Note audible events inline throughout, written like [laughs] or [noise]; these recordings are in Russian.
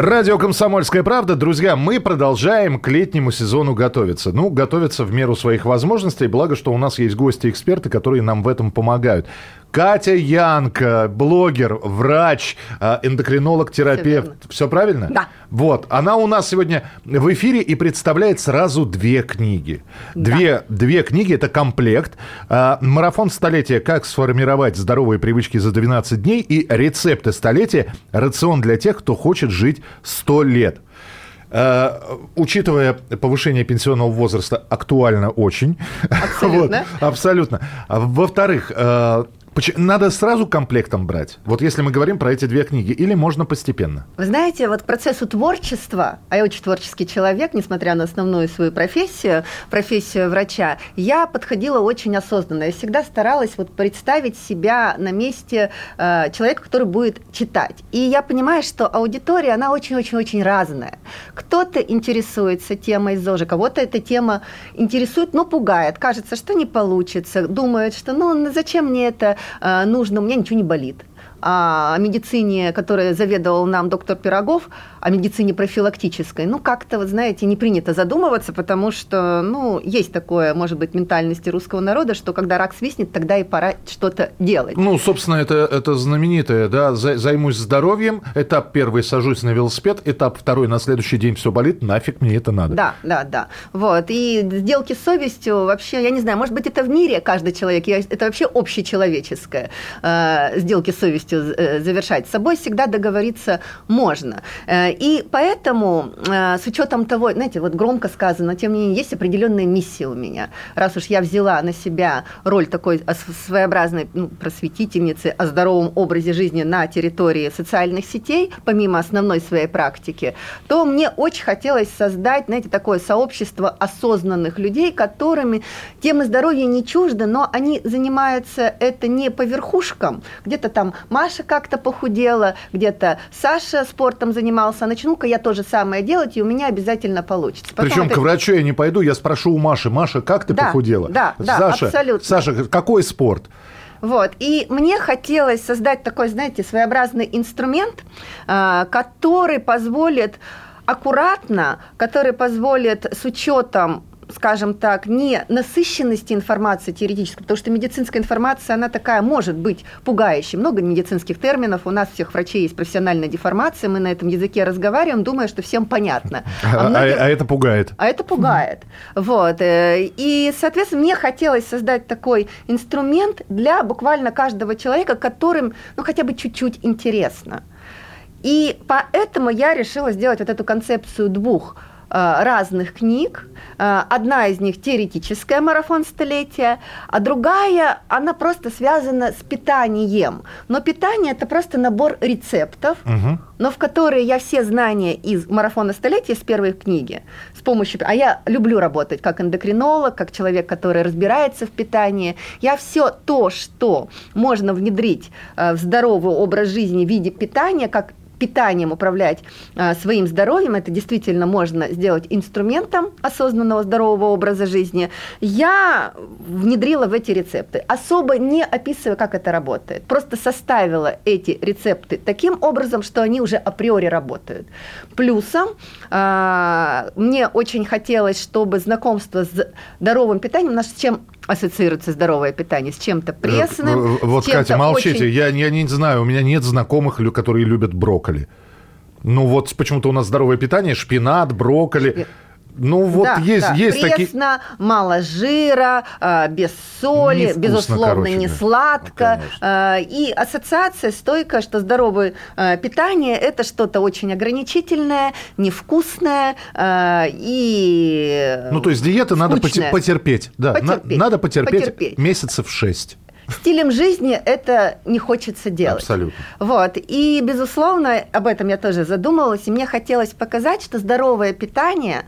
Радио «Комсомольская правда». Друзья, мы продолжаем к летнему сезону готовиться. Ну, готовиться в меру своих возможностей. Благо, что у нас есть гости-эксперты, которые нам в этом помогают. Катя Янка, блогер, врач, э, эндокринолог, терапевт. верно. Все правильно? Да. Вот. Она у нас сегодня в эфире и представляет сразу две книги. Две, две книги – это комплект. Э, Марафон столетия «Как сформировать здоровые привычки за 12 дней» и рецепты столетия «Рацион для тех, кто хочет жить 100 лет». Э, учитывая повышение пенсионного возраста, актуально очень. [laughs] Абсолютно. Вот, абсолютно. Во-вторых, э, надо сразу комплектом брать. Вот если мы говорим про эти две книги, или можно постепенно? Вы знаете, вот к процессу творчества, а я очень творческий человек, несмотря на основную свою профессию, профессию врача, я подходила очень осознанно. Я всегда старалась вот представить себя на месте э, человека, который будет читать. И я понимаю, что аудитория, она очень-очень-очень разная. Кто-то интересуется темой ЗОЖа, кого-то эта тема интересует, но пугает. Кажется, что не получится. Думают, что ну зачем мне это нужно, у меня ничего не болит. О медицине, которой заведовал нам доктор Пирогов, о медицине профилактической, ну, как-то, вот знаете, не принято задумываться, потому что, ну, есть такое, может быть, ментальности русского народа, что когда рак свистнет, тогда и пора что-то делать. Ну, собственно, это, это знаменитое, да, «За- займусь здоровьем, этап первый сажусь на велосипед, этап второй на следующий день все болит, нафиг мне это надо. Да, да, да. Вот. И сделки с совестью вообще, я не знаю, может быть, это в мире каждый человек, это вообще общечеловеческое. э, сделки с совестью э, завершать. С собой всегда договориться можно. И поэтому, э, с учетом того, знаете, вот громко сказано, тем не менее, есть определенная миссия у меня. Раз уж я взяла на себя роль такой своеобразной ну, просветительницы о здоровом образе жизни на территории социальных сетей, помимо основной своей практики, то мне очень хотелось создать, знаете, такое сообщество осознанных людей, которыми темы здоровья не чужды, но они занимаются это не по верхушкам. Где-то там Маша как-то похудела, где-то Саша спортом занимался. Начну-ка я то же самое делать, и у меня обязательно получится. Потом Причем это- к врачу я не пойду, я спрошу у Маши, Маша, как ты Да, похудела? да, да, Саша, абсолютно. Саша, какой спорт? Вот. И мне хотелось создать такой, знаете, своеобразный инструмент, а, который позволит аккуратно, который позволит с учетом скажем так, не насыщенности информации теоретической, потому что медицинская информация, она такая может быть пугающей. Много медицинских терминов, у нас всех врачей есть профессиональная деформация, мы на этом языке разговариваем, думая, что всем понятно. А, [laughs] а- многим- а это пугает. а это пугает. Вот. э, И, соответственно, мне хотелось создать такой инструмент для буквально каждого человека, которым, ну, хотя бы чуть-чуть интересно. И поэтому я решила сделать вот эту концепцию двух разных книг. Э, Одна из них теоретическая марафон столетия, а другая, она просто связана с питанием. Но питание это просто набор рецептов, Мгм. но в которые я все знания из марафона столетия с первой книги с помощью, а я люблю работать как эндокринолог, как человек, который разбирается в питании, я все то, что можно внедрить э, в здоровый образ жизни в виде питания, как питанием управлять э, своим здоровьем, это действительно можно сделать инструментом осознанного здорового образа жизни, я внедрила в эти рецепты, особо не описывая, как это работает. Просто составила эти рецепты таким образом, что они уже априори работают. Плюсом э, мне очень хотелось, чтобы знакомство с здоровым питанием, нас чем ассоциируется здоровое питание? С чем-то пресным, Э, Вот, с чем-то Катя, молчите. очень- Я, я не знаю, у меня нет знакомых, которые любят брокколи. Ну вот почему-то у нас здоровое питание, шпинат, брокколи. Шпи- Ну вот Да, есть, да. есть такие... Пресно, мало жира, э, без соли, Невкусно, безусловно, короче не сладко. Ну, Э, И ассоциация стойкая, что здоровое э, питание – это что-то очень ограничительное, невкусное и Ну, то есть диеты надо потерпеть. Да, Потерпеть, надо потерпеть, потерпеть. месяцев шесть. Стилем жизни это не хочется делать. Абсолютно. Вот. И, безусловно, об этом я тоже задумывалась, и мне хотелось показать, что здоровое питание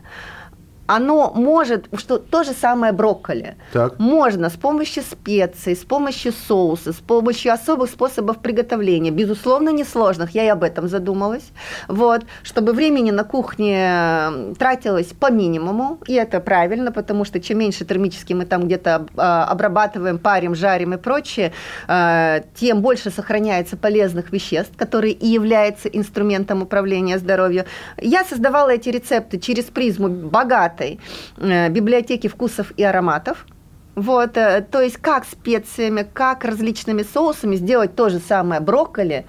оно может, что то же самое брокколи. Так. Можно с помощью специй, с помощью соуса, с помощью особых способов приготовления, безусловно, несложных, я и об этом задумалась, вот, чтобы времени на кухне тратилось по минимуму, и это правильно, потому что чем меньше термически мы там где-то а, обрабатываем, парим, жарим и прочее, а, тем больше сохраняется полезных веществ, которые и являются инструментом управления здоровьем. Я создавала эти рецепты через призму богатой э, библиотеки вкусов и ароматов. Вот, э, то есть как специями, как различными соусами сделать то же самое брокколи,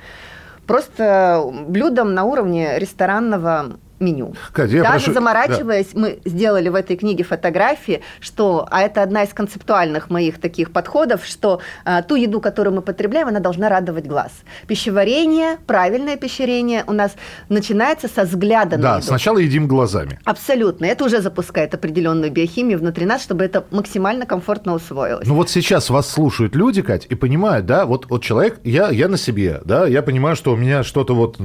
просто блюдом на уровне ресторанного меню. Катя, я Даже прошу- заморачиваясь, мы сделали в этой книге фотографии, что, а это одна из концептуальных моих таких подходов, что а, ту еду, которую мы потребляем, она должна радовать глаз. Пищеварение, правильное пищеварение у нас начинается со взгляда на Да, еду. сначала едим глазами. Абсолютно. Это уже запускает определенную биохимию внутри нас, чтобы это максимально комфортно усвоилось. Ну вот сейчас вас слушают люди, Кать, и понимают, да, вот, вот человек, я, я на себе, да, я понимаю, что у меня что-то вот,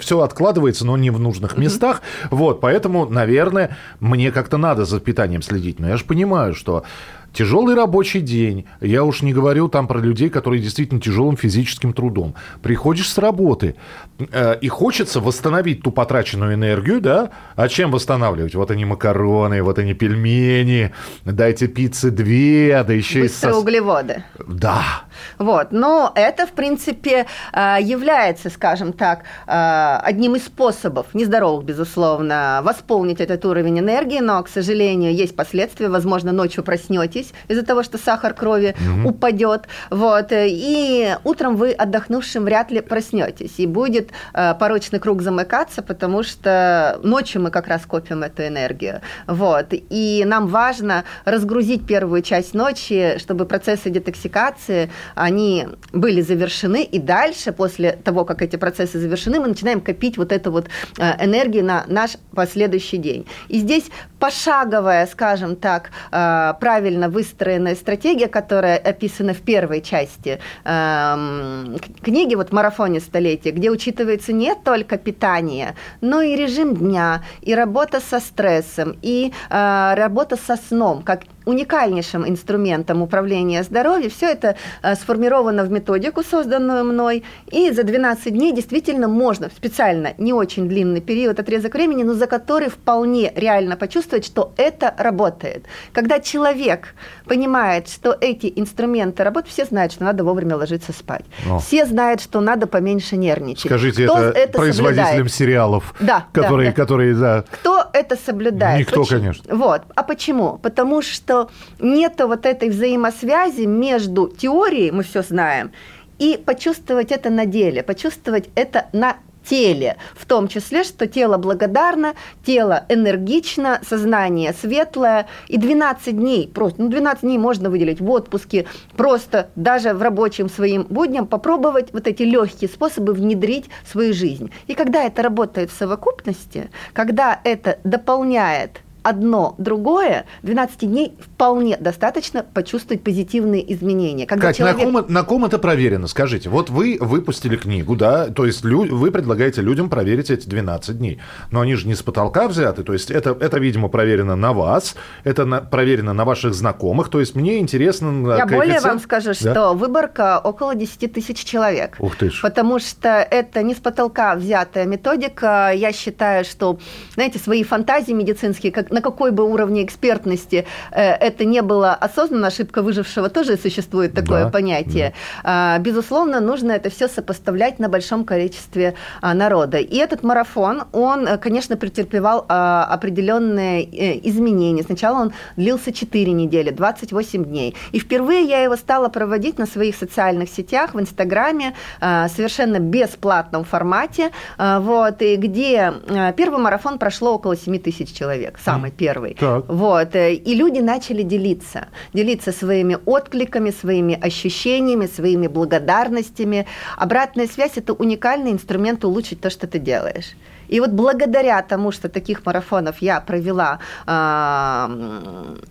все откладывается, но не в нужных местах, вот, поэтому, наверное, мне как-то надо за питанием следить, но я же понимаю, что Тяжелый рабочий день. Я уж не говорю там про людей, которые действительно тяжелым физическим трудом. Приходишь с работы, э, и хочется восстановить ту потраченную энергию, да? А чем восстанавливать? Вот они макароны, вот они пельмени, дайте пиццы две, да еще и... Быстрые со- углеводы. Да. Вот. Но это, в принципе, э, является, скажем так, э, одним из способов, нездоровых, безусловно, восполнить этот уровень энергии, но, к сожалению, есть последствия. Возможно, ночью проснетесь из-за того, что сахар крови упадет. Вот. И утром вы отдохнувшим вряд ли проснетесь. И будет э, порочный круг замыкаться, потому что ночью мы как раз копим эту энергию. Вот. И нам важно разгрузить первую часть ночи, чтобы процессы детоксикации, они были завершены, и дальше, после того, как эти процессы завершены, мы начинаем копить вот эту вот э, энергию на наш последующий день. И здесь пошаговая, скажем так, э, правильно выстроенная стратегия, которая описана в первой части эм, книги, вот «Марафоне столетия», где учитывается не только питание, но и режим дня, и работа со стрессом, и э, работа со сном, как уникальнейшим инструментом управления здоровьем. Все это э, сформировано в методику, созданную мной, и за 12 дней действительно можно специально, не очень длинный период, отрезок времени, но за который вполне реально почувствовать, что это работает. Когда человек понимает, что эти инструменты работают, все знают, что надо вовремя ложиться спать. О. Все знают, что надо поменьше нервничать. Скажите Кто это, производителям соблюдает? сериалов, Да, да, которые, да. которые, да. Кто это соблюдает? Никто, Почему? конечно. Вот. А почему? Потому что нет вот этой взаимосвязи между теорией, мы все знаем, и почувствовать это на деле, почувствовать это на теле, в том числе, что тело благодарно, тело энергично, сознание светлое, и 12 дней, просто, ну 12 дней можно выделить в отпуске, просто даже в рабочем своим будням попробовать вот эти легкие способы внедрить в свою жизнь. И когда это работает в совокупности, когда это дополняет одно другое, 12 дней вполне достаточно почувствовать позитивные изменения. Когда Кать, человек- на, ком, на ком это проверено? Скажите, вот вы выпустили книгу, да, то есть лю- вы предлагаете людям проверить эти 12 дней, но они же не с потолка взяты, то есть это, это видимо, проверено на вас, это на- проверено на ваших знакомых, то есть мне интересно... Я более коэффициент- вам скажу, Да? что выборка около 10 тысяч человек. Ух ты ж. Потому что это не с потолка взятая методика. Я считаю, что, знаете, свои фантазии медицинские, как, на какой бы уровне экспертности э, это не было осознанно, ошибка выжившего тоже существует такое Да, понятие. А, безусловно, нужно это все сопоставлять на большом количестве а, народа. И этот марафон, он, э, конечно, претерпевал а, определенные э, изменения. Сначала он длился 4 недели, 28 дней. И впервые я его стала проводить на своих социальных сетях, в Инстаграме, совершенно бесплатном формате. Вот, и где первый марафон прошло около 7 тысяч человек, самый первый. Так. Вот, э, и люди начали делиться, делиться своими откликами, своими ощущениями, своими благодарностями. Обратная связь – это уникальный инструмент улучшить то, что ты делаешь. И вот благодаря тому, что таких марафонов я провела а,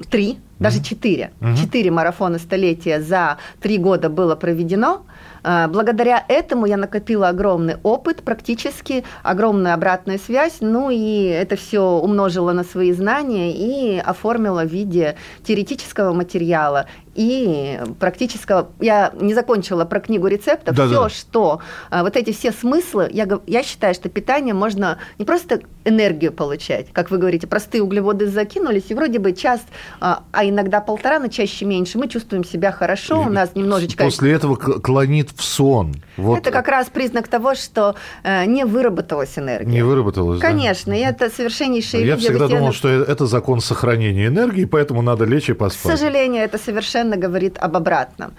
три, даже четыре, четыре марафона столетия за три года было проведено, благодаря этому я накопила огромный опыт, практически огромную обратную связь, ну и это все умножила на свои знания и оформила в виде теоретического материала и практического... Я не закончила про книгу рецептов. Да, все, да. что... А, вот эти все смыслы, я, я считаю, что питание можно не просто энергию получать, как вы говорите, простые углеводы закинулись, и вроде бы час, а, а иногда полтора, но чаще меньше, мы чувствуем себя хорошо, у нас немножечко... После этого клонит в сон. Вот. Это как раз признак того, что э, не выработалась энергия. Не выработалась, Конечно, да? и это совершеннейшее Я всегда думал, что это закон сохранения энергии, поэтому надо лечь и поспать. К сожалению, это совершенно говорит об обратном.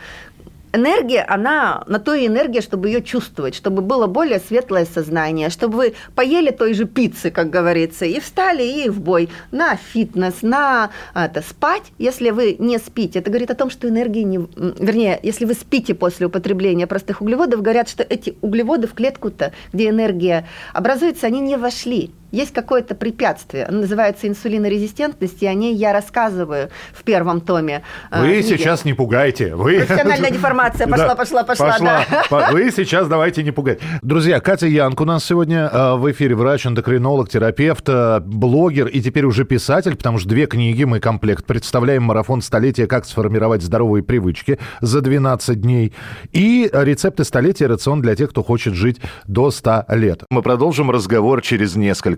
Энергия, она на то и энергия, чтобы ее чувствовать, чтобы было более светлое сознание, чтобы вы поели той же пиццы, как говорится, и встали и в бой. На фитнес, на это, спать, если вы не спите. Это говорит о том, что энергии не... Вернее, если вы спите после употребления простых углеводов, говорят, что эти углеводы в клетку-то, где энергия образуется, они не вошли есть какое-то препятствие, оно называется инсулинорезистентность, и о ней я рассказываю в первом томе. Э, Вы книги. сейчас не пугайте. Вы... Профессиональная [laughs] деформация пошла, пошла, пошла. пошла. Да. Вы сейчас давайте не пугать. Друзья, Катя Янк у нас сегодня э, в эфире врач, эндокринолог, терапевт, э, блогер и теперь уже писатель, потому что две книги мы комплект представляем марафон столетия «Как сформировать здоровые привычки» за 12 дней и рецепты столетия рацион для тех, кто хочет жить до 100 лет. Мы продолжим разговор через несколько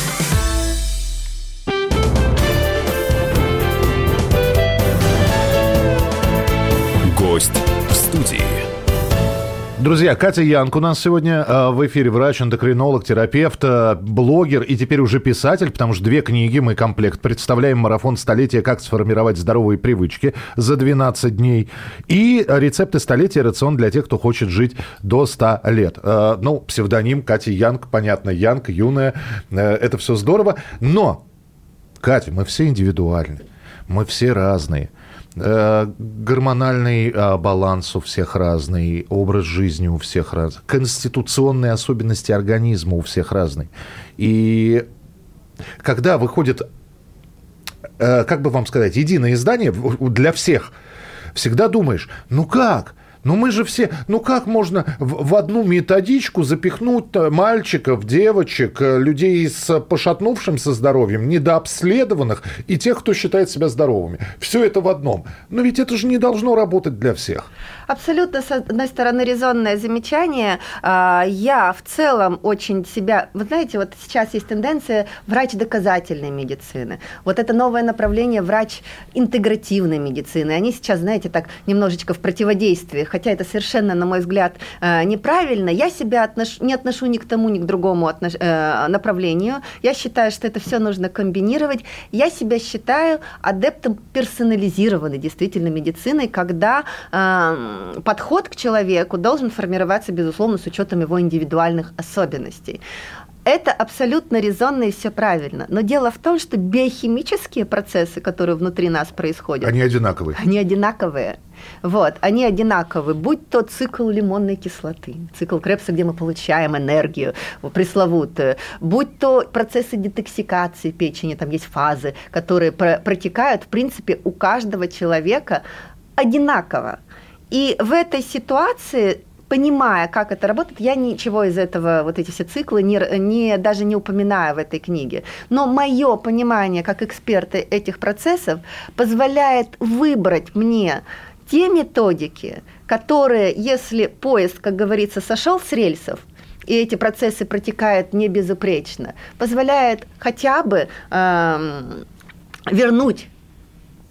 Гость в студии. Друзья, Катя Янк у нас сегодня э, в эфире врач, эндокринолог, терапевт, э, блогер и теперь уже писатель, потому что две книги мы комплект представляем марафон столетия «Как сформировать здоровые привычки» за 12 дней и рецепты столетия рацион для тех, кто хочет жить до 100 лет. Э, ну, псевдоним Катя Янг, понятно, Янг, юная, это все здорово, но, Катя, мы все индивидуальны, мы все разные – Э, гормональный э, баланс у всех разный, образ жизни у всех разный, конституционные особенности организма у всех разные. И когда выходит, э, как бы вам сказать, единое издание для всех, всегда думаешь, ну как? Ну мы же все, ну как можно в, в одну методичку запихнуть мальчиков, девочек, э, людей с пошатнувшимся здоровьем, недообследованных и тех, кто считает себя здоровыми. Все это в одном. Но ведь это же не должно работать для всех. Абсолютно, с одной стороны, резонное замечание. А, я в целом очень себя... Вы знаете, вот сейчас есть тенденция врач доказательной медицины. Вот это новое направление врач интегративной медицины. Они сейчас, знаете, так немножечко в противодействии хотя это совершенно, на мой взгляд, э, неправильно. Я себя отнош... не отношу ни к тому, ни к другому отнош... Э, направлению. Я считаю, что это все нужно комбинировать. Я себя считаю адептом персонализированной действительно медицины, когда подход к человеку должен формироваться, безусловно, с учетом его индивидуальных особенностей. Это абсолютно резонно и все правильно. Но дело в том, что биохимические процессы, которые внутри нас происходят... Они одинаковые. Они одинаковые. Вот, они одинаковы, будь то цикл лимонной кислоты, цикл Крепса, где мы получаем энергию пресловутую, будь то процессы детоксикации печени, там есть фазы, которые протекают, в принципе, у каждого человека одинаково. И в этой ситуации понимая, как это работает, я ничего из этого, вот эти все циклы, не, не, даже не упоминаю в этой книге. Но мое понимание как эксперта этих процессов позволяет выбрать мне те методики, которые, если поезд, как говорится, сошел с рельсов, и эти процессы протекают не безупречно, позволяет хотя бы э, вернуть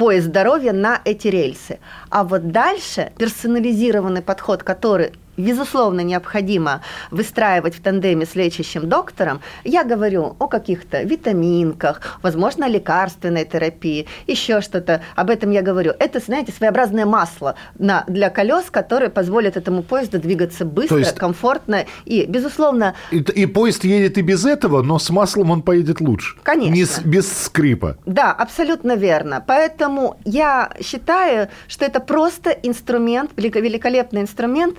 поезд здоровья на эти рельсы. А вот дальше персонализированный подход, который безусловно, необходимо выстраивать в тандеме с лечащим доктором, я говорю о каких-то витаминках, возможно, лекарственной терапии, еще что-то. Об этом я говорю. Это, знаете, своеобразное масло на, для колес, которое позволит этому поезду двигаться быстро, есть... комфортно и, безусловно... И, и поезд едет и без этого, но с маслом он поедет лучше. Конечно. Не с, без скрипа. Да, абсолютно верно. Поэтому я считаю, что это просто инструмент, великолепный инструмент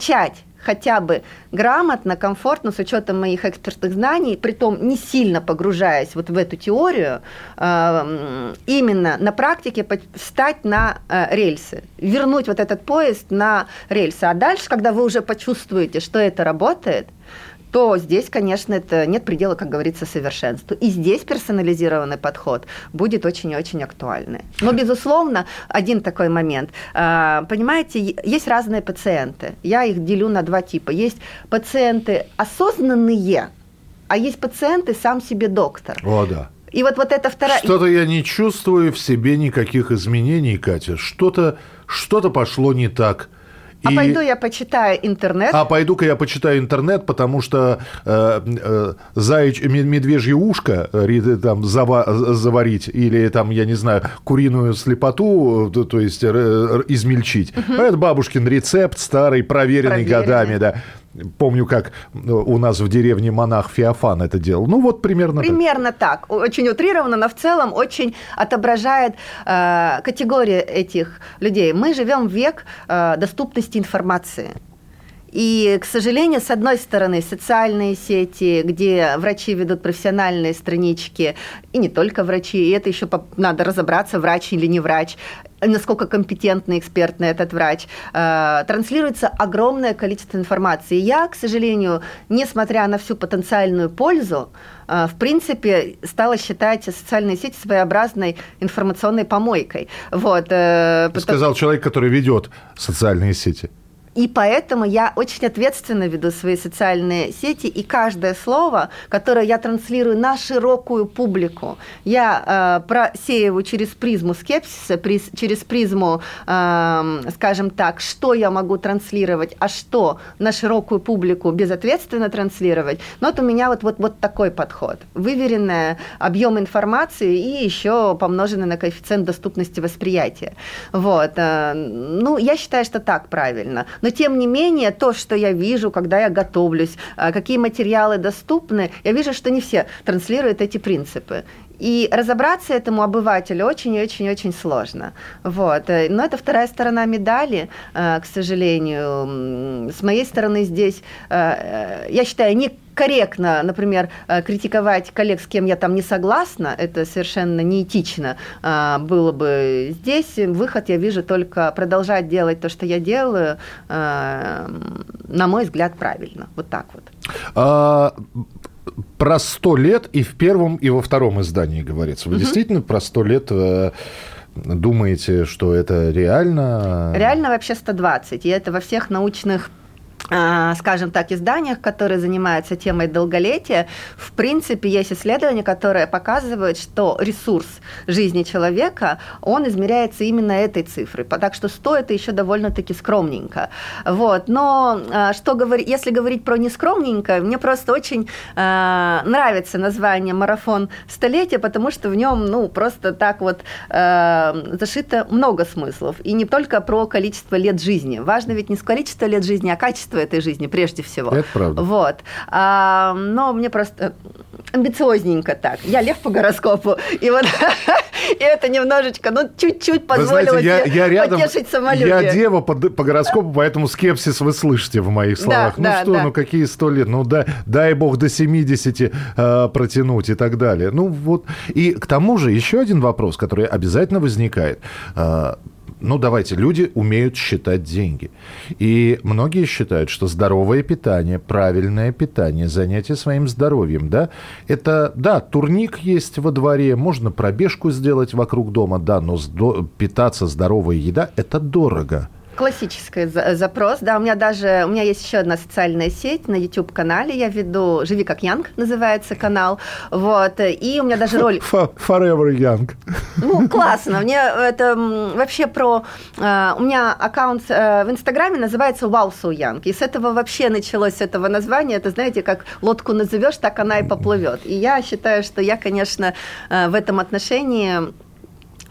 начать хотя бы грамотно, комфортно, с учетом моих экспертных знаний, при том не сильно погружаясь вот в эту теорию, э, именно на практике встать на э, рельсы, вернуть вот этот поезд на рельсы. А дальше, когда вы уже почувствуете, что это работает – то здесь, конечно, это нет предела, как говорится, совершенству. И здесь персонализированный подход будет очень и очень актуальный. Но, безусловно, один такой момент. А, понимаете, есть разные пациенты. Я их делю на два типа. Есть пациенты осознанные, а есть пациенты сам себе доктор. О, да. И вот, вот это вторая... Что-то я не чувствую в себе никаких изменений, Катя. Что-то что пошло не так – а и... пойду я почитаю интернет. А пойду-ка я почитаю интернет, потому что э, э, заячь, медвежье ушко э, там зава, заварить или там, я не знаю, куриную слепоту, то, то есть э, измельчить. Угу. Это бабушкин рецепт, старый, проверенный, проверенный. годами, да. Помню, как у нас в деревне монах Феофан это делал. Ну, вот примерно Примерно так. так. Очень утрированно, но в целом очень отображает э, категория этих людей. Мы живем в век э, доступности информации. И, к сожалению, с одной стороны, социальные сети, где врачи ведут профессиональные странички, и не только врачи, и это еще надо разобраться, врач или не врач, насколько компетентный, экспертный этот врач, э, транслируется огромное количество информации. Я, к сожалению, несмотря на всю потенциальную пользу, э, в принципе, стала считать социальные сети своеобразной информационной помойкой. Вот, э, Сказал человек, который ведет социальные сети. И поэтому я очень ответственно веду свои социальные сети, и каждое слово, которое я транслирую на широкую публику, я э, просеиваю через призму скепсиса, приз, через призму, э, скажем так, что я могу транслировать, а что на широкую публику безответственно транслировать. Но вот у меня вот, вот, вот такой подход. Выверенный объем информации и еще помноженный на коэффициент доступности восприятия. Вот. Э, ну, я считаю, что так правильно. Но тем не менее, то, что я вижу, когда я готовлюсь, а, какие материалы доступны, я вижу, что не все транслируют эти принципы. И разобраться этому обывателю очень-очень-очень сложно. Вот. Но это вторая сторона медали, а, к сожалению. С моей стороны здесь, а, я считаю, не корректно, например, э, критиковать коллег, с кем я там не согласна, это совершенно неэтично а, было бы здесь. Выход я вижу только продолжать делать то, что я делаю, а, на мой взгляд, правильно. Вот так вот. Про сто лет и в первом, и во втором издании говорится. Вы угу. действительно про сто лет э, думаете, что это реально? Реально вообще 120. И это во всех научных скажем так, изданиях, которые занимаются темой долголетия, в принципе, есть исследования, которые показывают, что ресурс жизни человека, он измеряется именно этой цифрой. Так что стоит еще довольно-таки скромненько. Вот. Но а, что говорить, если говорить про нескромненько, мне просто очень э, нравится название «Марафон столетия», потому что в нем, ну, просто так вот э, зашито много смыслов. И не только про количество лет жизни. Важно ведь не количество лет жизни, а качество этой жизни прежде всего. Это правда. Вот. А, но мне просто амбициозненько так. Я лев по гороскопу. И вот [laughs] и это немножечко, ну, чуть-чуть позволило вы знаете, я, я рядом, потешить самолюбие. Я дева по, по гороскопу, поэтому скепсис вы слышите в моих словах. Да, ну да, что, да. ну какие сто лет? Ну да, дай бог до 70 э, протянуть и так далее. Ну вот. И к тому же еще один вопрос, который обязательно возникает. Э, ну давайте, люди умеют считать деньги. И многие считают, что здоровое питание, правильное питание, занятие своим здоровьем, да, это, да, турник есть во дворе, можно пробежку сделать вокруг дома, да, но питаться здоровой еда – это дорого. Классический запрос, да, у меня даже, у меня есть еще одна социальная сеть на YouTube-канале, я веду «Живи как Янг» называется канал, вот, и у меня даже роль... Forever Young. Ну, классно, мне это вообще про... Э, у меня аккаунт э, в Инстаграме называется «Wow So Young», и с этого вообще началось, с этого названия, это, знаете, как лодку назовешь, так она и поплывет. И я считаю, что я, конечно, э, в этом отношении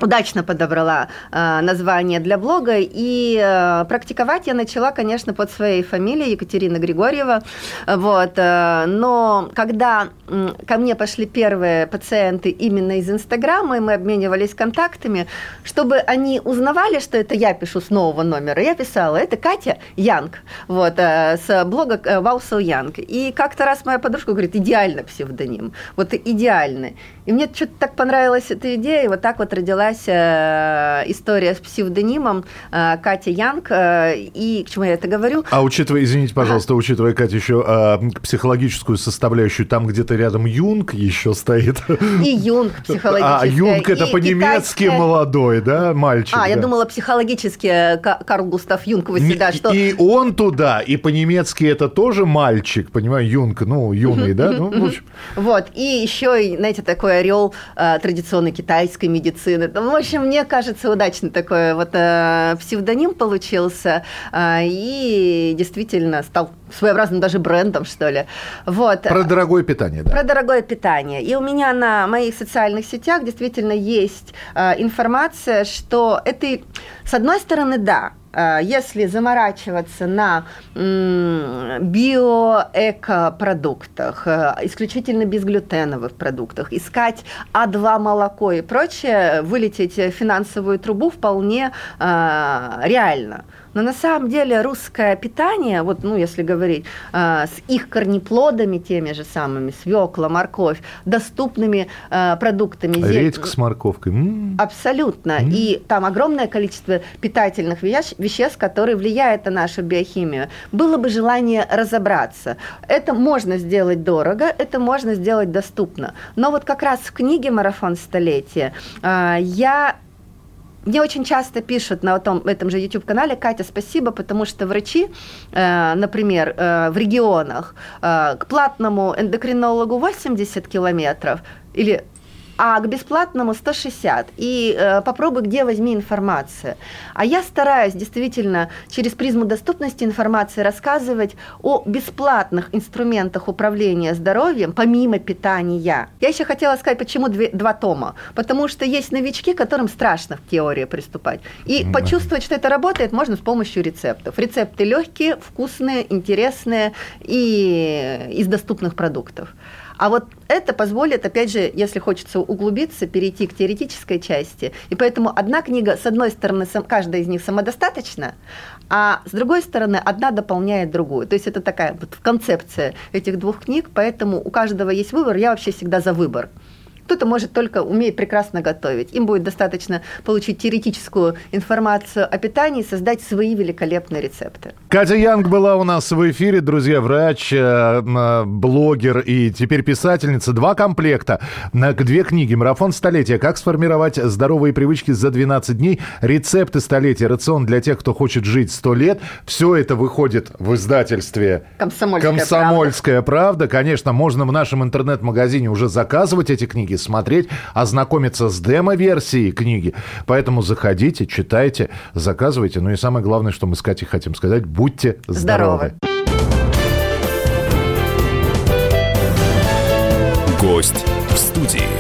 удачно подобрала э, название для блога, и э, практиковать я начала, конечно, под своей фамилией Екатерина Григорьева, вот, э, но когда э, ко мне пошли первые пациенты именно из Инстаграма, и мы обменивались контактами, чтобы они узнавали, что это я пишу с нового номера, я писала, это Катя Янг, вот, э, с блога э, Ваусел Янг, и как-то раз моя подружка говорит, идеально псевдоним, вот идеальный, и мне что-то так понравилась эта идея, и вот так вот родилась э, история с псевдонимом э, Катя Янг. Э, и к чему я это говорю? А учитывая, извините, пожалуйста, ага. учитывая, Катя, еще психологическую составляющую, там где-то рядом Юнг еще стоит. И Юнг психологическая. А, Юнг это по-немецки китайская... молодой, да, мальчик? А, да. я думала психологически Карл Густав Юнг восседает. Что... И он туда, и по-немецки это тоже мальчик, понимаю, Юнг, ну, юный, да? Ну, в общем. Вот, и еще, знаете, такой орел э, традиционной китайской медицины. Ну, в общем, мне кажется, удачно такой вот э, псевдоним получился, э, и действительно стал своеобразным даже брендом, что ли. Вот. Про дорогое питание, да. Про дорогое питание. И у меня на моих социальных сетях действительно есть информация, что это, с одной стороны, да, если заморачиваться на биоэко-продуктах, э, исключительно безглютеновых продуктах, искать А2 молоко и прочее, вылететь в финансовую трубу вполне э, реально. Но на самом деле русское питание, вот, ну, если говорить, э, с их корнеплодами теми же самыми, свекла, морковь, доступными э, продуктами. Редька с морковкой. М-м. Абсолютно. М-м. И там огромное количество питательных веществ, которые влияют на нашу биохимию. Было бы желание разобраться. Это можно сделать дорого, это можно сделать доступно. Но вот как раз в книге «Марафон столетия» э, я мне очень часто пишут на том, этом же YouTube-канале, Катя, спасибо, потому что врачи, э, например, э, в регионах э, к платному эндокринологу 80 километров или а к бесплатному 160. И э, попробуй, где возьми информацию. А я стараюсь действительно через призму доступности информации рассказывать о бесплатных инструментах управления здоровьем, помимо питания. Я еще хотела сказать, почему две, два тома. Потому что есть новички, которым страшно в теории приступать. И mm-hmm. почувствовать, что это работает, можно с помощью рецептов. Рецепты легкие, вкусные, интересные и из доступных продуктов. А вот это позволит, опять же, если хочется углубиться, перейти к теоретической части. И поэтому одна книга, с одной стороны, каждая из них самодостаточна, а с другой стороны, одна дополняет другую. То есть это такая вот концепция этих двух книг, поэтому у каждого есть выбор. Я вообще всегда за выбор. Кто-то может только умеет прекрасно готовить. Им будет достаточно получить теоретическую информацию о питании и создать свои великолепные рецепты. Катя Янг была у нас в эфире, друзья, врач, э, э, блогер и теперь писательница. Два комплекта, две книги. «Марафон столетия. Как сформировать здоровые привычки за 12 дней». Рецепты столетия. Рацион для тех, кто хочет жить 100 лет. Все это выходит в издательстве «Комсомольская, «Комсомольская правда». правда». Конечно, можно в нашем интернет-магазине уже заказывать эти книги смотреть, ознакомиться с демо-версией книги. Поэтому заходите, читайте, заказывайте. Ну и самое главное, что мы с Катей хотим сказать, будьте здоровы. здоровы. Гость в студии.